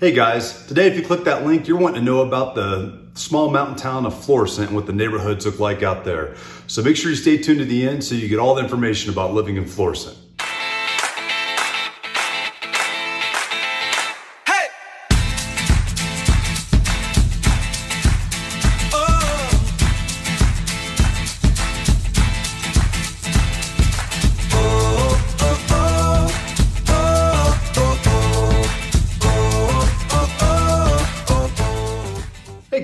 Hey guys, today if you click that link, you're wanting to know about the small mountain town of Florissant and what the neighborhoods look like out there. So make sure you stay tuned to the end so you get all the information about living in Florissant.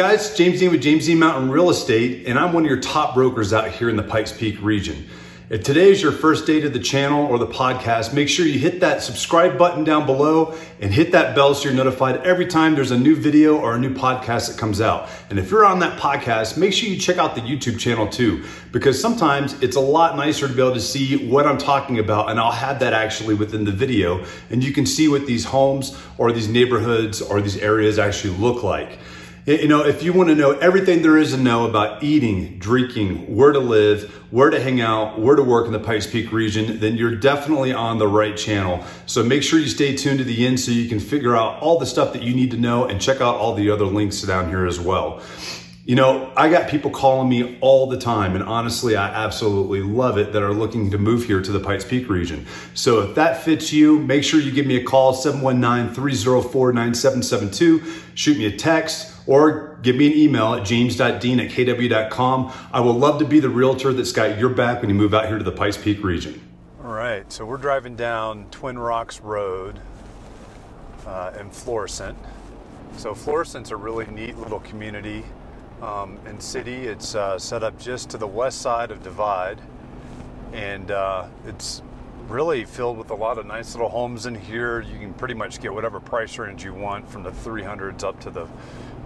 Guys, James Dean with James Dean Mountain Real Estate, and I'm one of your top brokers out here in the Pikes Peak region. If today is your first day to the channel or the podcast, make sure you hit that subscribe button down below and hit that bell so you're notified every time there's a new video or a new podcast that comes out. And if you're on that podcast, make sure you check out the YouTube channel too, because sometimes it's a lot nicer to be able to see what I'm talking about, and I'll have that actually within the video, and you can see what these homes or these neighborhoods or these areas actually look like. You know, if you want to know everything there is to know about eating, drinking, where to live, where to hang out, where to work in the Pikes Peak region, then you're definitely on the right channel. So make sure you stay tuned to the end so you can figure out all the stuff that you need to know and check out all the other links down here as well. You know, I got people calling me all the time, and honestly, I absolutely love it that are looking to move here to the Pikes Peak region. So if that fits you, make sure you give me a call 719 304 9772. Shoot me a text or give me an email at james.dean at kw.com. I will love to be the realtor that's got your back when you move out here to the Pikes Peak region. All right, so we're driving down Twin Rocks Road uh, in Florissant. So Florissant's a really neat little community um, and city. It's uh, set up just to the west side of Divide, and uh, it's really filled with a lot of nice little homes in here. You can pretty much get whatever price range you want from the 300s up to the,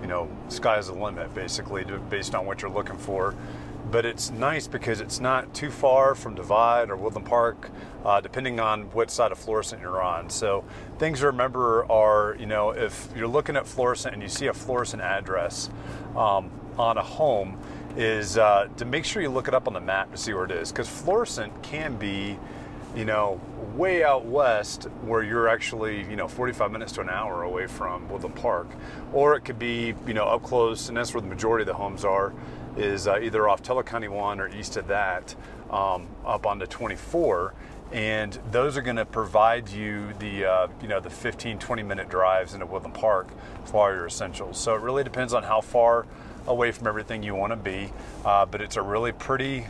you know, sky's the limit basically, based on what you're looking for. But it's nice because it's not too far from Divide or Woodland Park, uh, depending on what side of Florissant you're on. So things to remember are, you know, if you're looking at Florissant and you see a Florissant address um, on a home, is uh, to make sure you look it up on the map to see where it is, because Florissant can be you know, way out west where you're actually, you know, 45 minutes to an hour away from Woodland Park. Or it could be, you know, up close, and that's where the majority of the homes are, is uh, either off 1 or east of that, um, up onto 24. And those are going to provide you the, uh, you know, the 15, 20 minute drives into Woodland Park for all your essentials. So it really depends on how far away from everything you want to be. Uh, but it's a really pretty,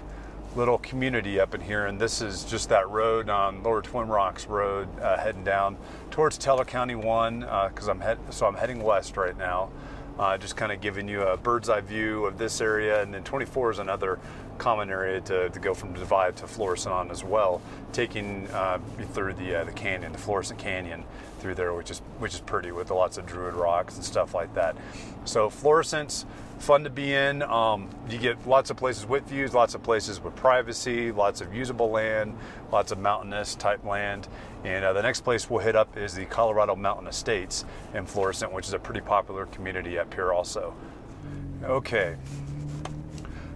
little community up in here, and this is just that road on Lower Twin Rocks Road, uh, heading down towards Teller County One, because uh, I'm head so I'm heading west right now. Uh, just kind of giving you a bird's eye view of this area, and then 24 is another common area to, to go from Divide to Florissant on as well, taking uh, through the uh, the canyon, the Florissant Canyon through there, which is which is pretty with lots of druid rocks and stuff like that. So Florissant's fun to be in. Um, you get lots of places with views, lots of places with privacy, lots of usable land, lots of mountainous type land. And uh, the next place we'll hit up is the Colorado Mountain Estates in Florissant, which is a pretty popular community up here also. Okay,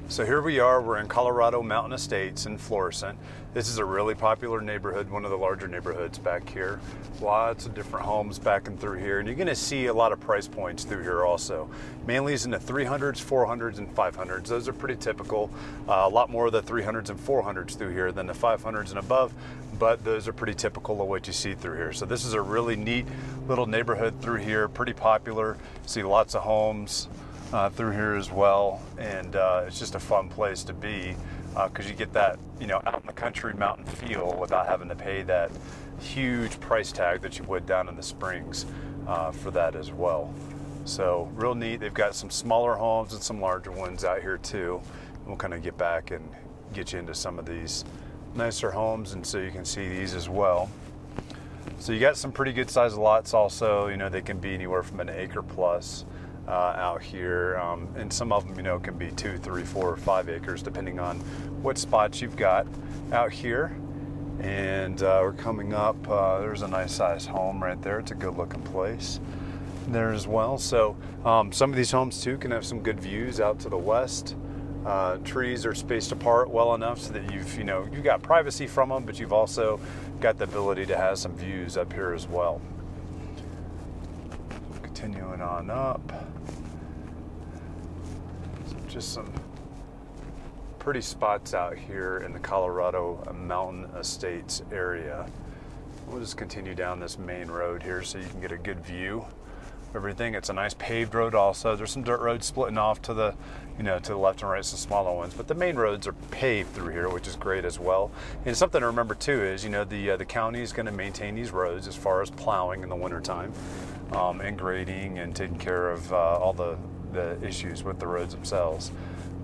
so here we are, we're in Colorado Mountain Estates in Florissant. This is a really popular neighborhood, one of the larger neighborhoods back here. Lots of different homes back and through here, and you're gonna see a lot of price points through here also. Mainly is in the 300s, 400s, and 500s. Those are pretty typical. Uh, a lot more of the 300s and 400s through here than the 500s and above, but those are pretty typical of what you see through here. So this is a really neat little neighborhood through here, pretty popular. See lots of homes uh, through here as well, and uh, it's just a fun place to be because uh, you get that you know out in the country mountain feel without having to pay that huge price tag that you would down in the springs uh, for that as well. So real neat. They've got some smaller homes and some larger ones out here too. We'll kind of get back and get you into some of these nicer homes, and so you can see these as well. So you got some pretty good sized lots also. You know they can be anywhere from an acre plus uh, out here, um, and some of them, you know, can be two, three, four, or five acres, depending on what spots you've got out here. And uh, we're coming up. Uh, there's a nice sized home right there. It's a good looking place there as well. So um, some of these homes too can have some good views out to the west. Uh, trees are spaced apart well enough so that you've you know you've got privacy from them, but you've also got the ability to have some views up here as well. Continuing on up. So just some pretty spots out here in the Colorado Mountain Estates area. We'll just continue down this main road here so you can get a good view of everything. It's a nice paved road also. There's some dirt roads splitting off to the, you know, to the left and right, some smaller ones, but the main roads are paved through here, which is great as well. And something to remember too is, you know, the uh, the county is going to maintain these roads as far as plowing in the wintertime um, and grading and taking care of uh, all the the issues with the roads themselves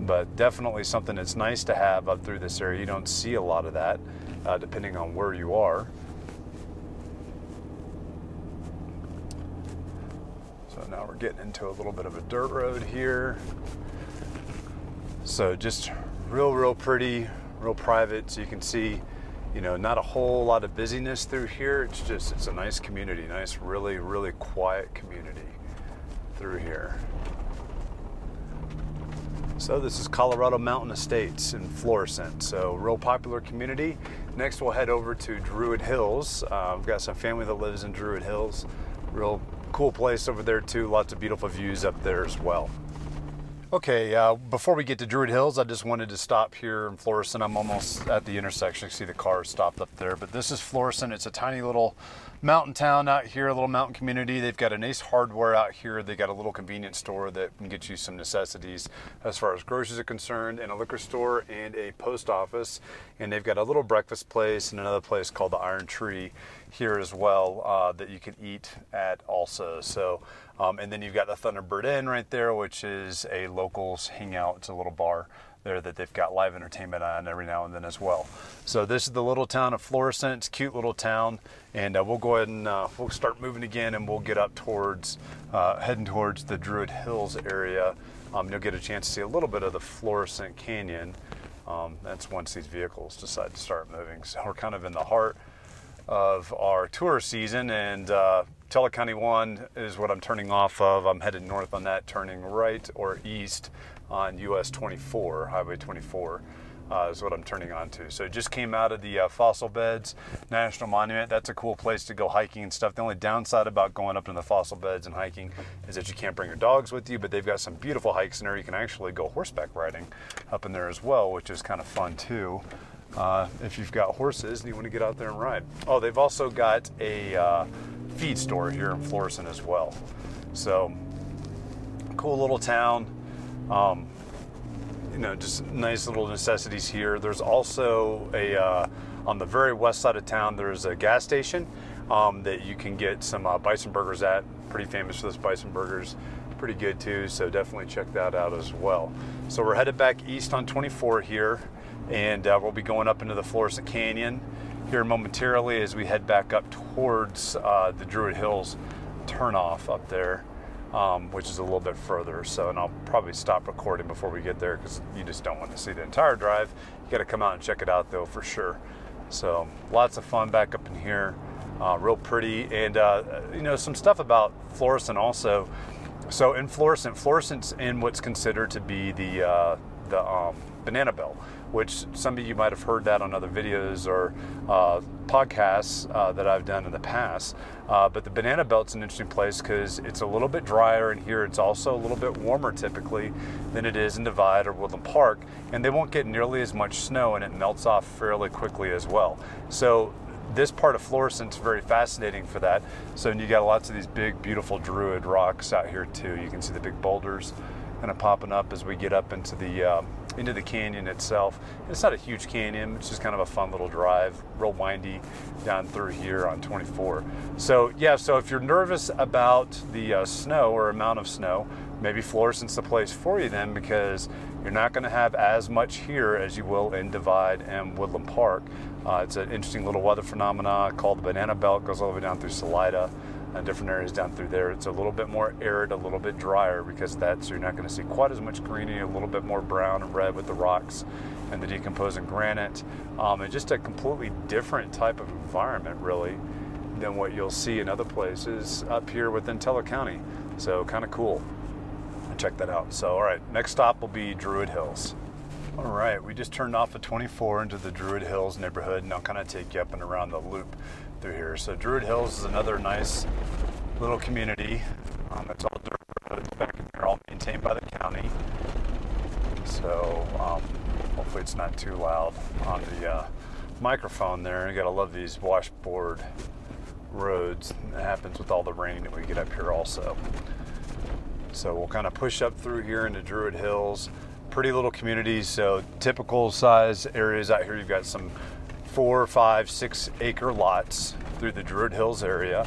but definitely something that's nice to have up through this area. You don't see a lot of that, uh, depending on where you are. So now we're getting into a little bit of a dirt road here. So just real, real pretty, real private. So you can see, you know, not a whole lot of busyness through here. It's just, it's a nice community, nice, really, really quiet community through here. So this is Colorado Mountain Estates in Florissant. So real popular community. Next we'll head over to Druid Hills. Uh, we've got some family that lives in Druid Hills. Real cool place over there too. Lots of beautiful views up there as well. Okay, uh, before we get to Druid Hills, I just wanted to stop here in Florissant. I'm almost at the intersection. You see the car stopped up there, but this is Florissant. It's a tiny little mountain town out here, a little mountain community. They've got a nice Hardware out here. They got a little convenience store that can get you some necessities as far as groceries are concerned, and a liquor store and a post office. And they've got a little breakfast place and another place called the Iron Tree here as well uh, that you can eat at also. So, um, and then you've got the Thunderbird Inn right there, which is a locals hangout. It's a little bar there that they've got live entertainment on every now and then as well. So this is the little town of Florissant. Cute little town, and uh, we'll go ahead and uh, we'll start moving again, and we'll get up towards uh, heading towards the Druid Hills area. Um, you'll get a chance to see a little bit of the Florissant Canyon. Um, that's once these vehicles decide to start moving. So we're kind of in the heart of our tour season, and uh, County 1 is what I'm turning off of. I'm headed north on that, turning right or east on US 24, Highway 24. Uh, is what I'm turning on to. So just came out of the uh, Fossil Beds National Monument. That's a cool place to go hiking and stuff. The only downside about going up in the fossil beds and hiking is that you can't bring your dogs with you, but they've got some beautiful hikes in there. You can actually go horseback riding up in there as well, which is kind of fun too. Uh, if you've got horses and you want to get out there and ride. Oh, they've also got a uh, feed store here in Florissant as well. So, cool little town. Um, you know, just nice little necessities here. There's also a uh, on the very west side of town. There's a gas station um, that you can get some uh, bison burgers at. Pretty famous for those bison burgers. Pretty good too. So definitely check that out as well. So we're headed back east on 24 here, and uh, we'll be going up into the Florissant Canyon here momentarily as we head back up towards uh, the Druid Hills turnoff up there um, which is a little bit further. So, and I'll probably stop recording before we get there because you just don't want to see the entire drive. You got to come out and check it out though for sure. So, lots of fun back up in here. Uh, real pretty, and uh, you know some stuff about Florissant also. So in Florissant, Florissant's in what's considered to be the uh, the um, banana belt which some of you might have heard that on other videos or uh, podcasts uh, that I've done in the past. Uh, but the Banana Belt's an interesting place because it's a little bit drier, and here it's also a little bit warmer typically than it is in Divide or Woodland Park, and they won't get nearly as much snow, and it melts off fairly quickly as well. So this part of Florissant's very fascinating for that. So you got lots of these big, beautiful druid rocks out here too. You can see the big boulders kind of popping up as we get up into the um, into the canyon itself. It's not a huge canyon, it's just kind of a fun little drive, real windy down through here on 24. So, yeah, so if you're nervous about the uh, snow or amount of snow, maybe Florissant's the place for you then because you're not going to have as much here as you will in Divide and Woodland Park. Uh, it's an interesting little weather phenomena called the Banana Belt, goes all the way down through Salida and different areas down through there. It's a little bit more arid, a little bit drier because that's you're not going to see quite as much greenery, a little bit more brown and red with the rocks and the decomposing granite, um, and just a completely different type of environment, really, than what you'll see in other places up here within Teller County. So kind of cool. Check that out. So all right, next stop will be Druid Hills. All right, we just turned off at 24 into the Druid Hills neighborhood, and I'll kind of take you up and around the loop through here. So Druid Hills is another nice little community. Um, it's all dirt roads back in here, all maintained by the county. So um, hopefully it's not too loud on the uh, microphone there. You gotta love these washboard roads. It happens with all the rain that we get up here also. So we'll kind of push up through here into Druid Hills. Pretty little communities, so typical size areas out here. You've got some four, five, six acre lots through the Druid Hills area.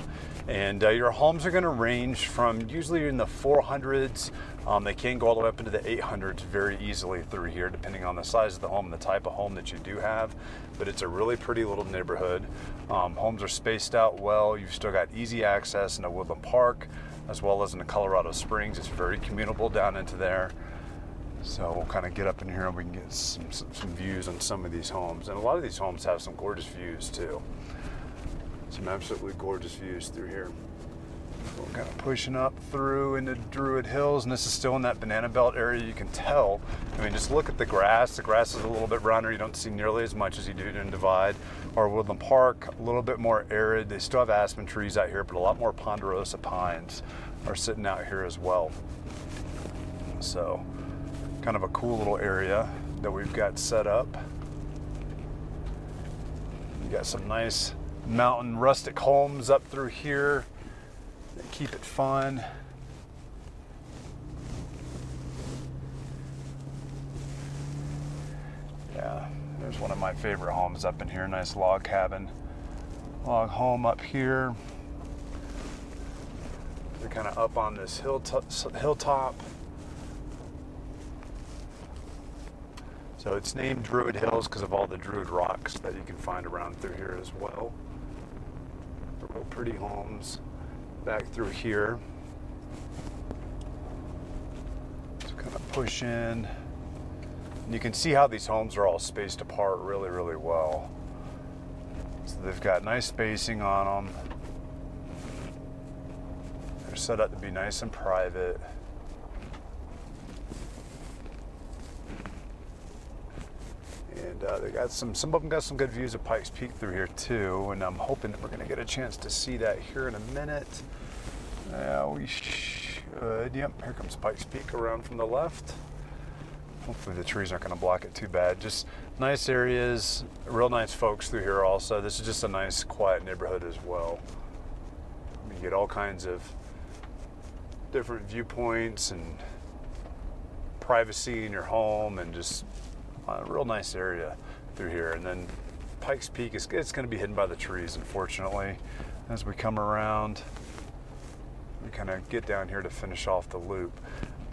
And uh, your homes are going to range from usually in the 400s. Um, they can go all the way up into the 800s very easily through here, depending on the size of the home and the type of home that you do have. But it's a really pretty little neighborhood. Um, homes are spaced out well. You've still got easy access in into Woodland Park, as well as into Colorado Springs. It's very commutable down into there. So we'll kind of get up in here and we can get some, some, some, views on some of these homes. And a lot of these homes have some gorgeous views too. Some absolutely gorgeous views through here. We're kind of pushing up through into Druid Hills, and this is still in that banana belt area. You can tell. I mean, just look at the grass. The grass is a little bit browner. You don't see nearly as much as you do in Divide or Woodland Park. A little bit more arid. They still have aspen trees out here, but a lot more ponderosa pines are sitting out here as well. So kind of a cool little area that we've got set up. You got some nice mountain rustic homes up through here that keep it fun. Yeah, there's one of my favorite homes up in here. Nice log cabin, log home up here. They're kind of up on this hill hilltop. So it's named Druid Hills because of all the Druid rocks that you can find around through here as well. Real pretty homes back through here. So kind of push in. And you can see how these homes are all spaced apart really, really well. So they've got nice spacing on them. They're set up to be nice and private. And uh, they got some. Some of them got some good views of Pikes Peak through here too, and I'm hoping that we're going to get a chance to see that here in a minute. Yeah, we should. Yep, here comes Pikes Peak around from the left. Hopefully the trees aren't going to block it too bad. Just nice areas, real nice folks through here also. This is just a nice, quiet neighborhood as well. You get all kinds of different viewpoints and privacy in your home and just a real nice area through here. And then Pikes Peak is it's going to be hidden by the trees, unfortunately. As we come around, we kind of get down here to finish off the loop.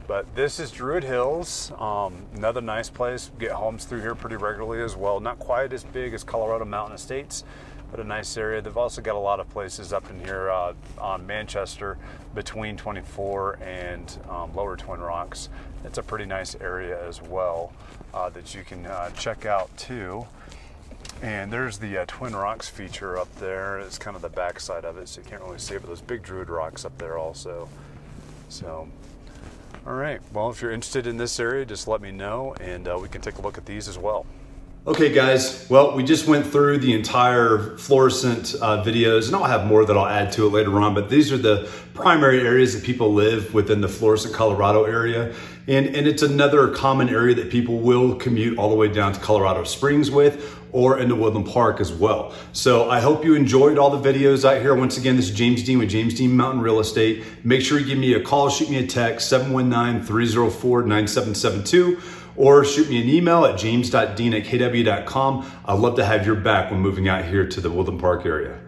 But this is Druid Hills, um, another nice place. Get homes through here pretty regularly as well. Not quite as big as Colorado Mountain Estates, but a nice area. They've also got a lot of places up in here uh, on Manchester between 24 and um, Lower Twin Rocks. It's a pretty nice area as well uh, that you can uh, check out too. And there's the uh, Twin Rocks feature up there. It's kind of the backside of it, so you can't really see it, but those big Druid rocks up there also. So, all right. Well, if you're interested in this area, just let me know, and uh, we can take a look at these as well. Okay, guys. Well, we just went through the entire Florissant uh, videos, and I'll have more that I'll add to it later on. But these are the primary areas that people live within the Florissant, Colorado area, and and it's another common area that people will commute all the way down to Colorado Springs with, or into Woodland Park as well. So I hope you enjoyed all the videos out here. Once again, this is James Dean with James Dean Mountain Real Estate. Make sure you give me a call, shoot me a text, 719 304 9772 or shoot me an email at james.dean at kw.com. I'd love to have your back when moving out here to the Woodland Park area.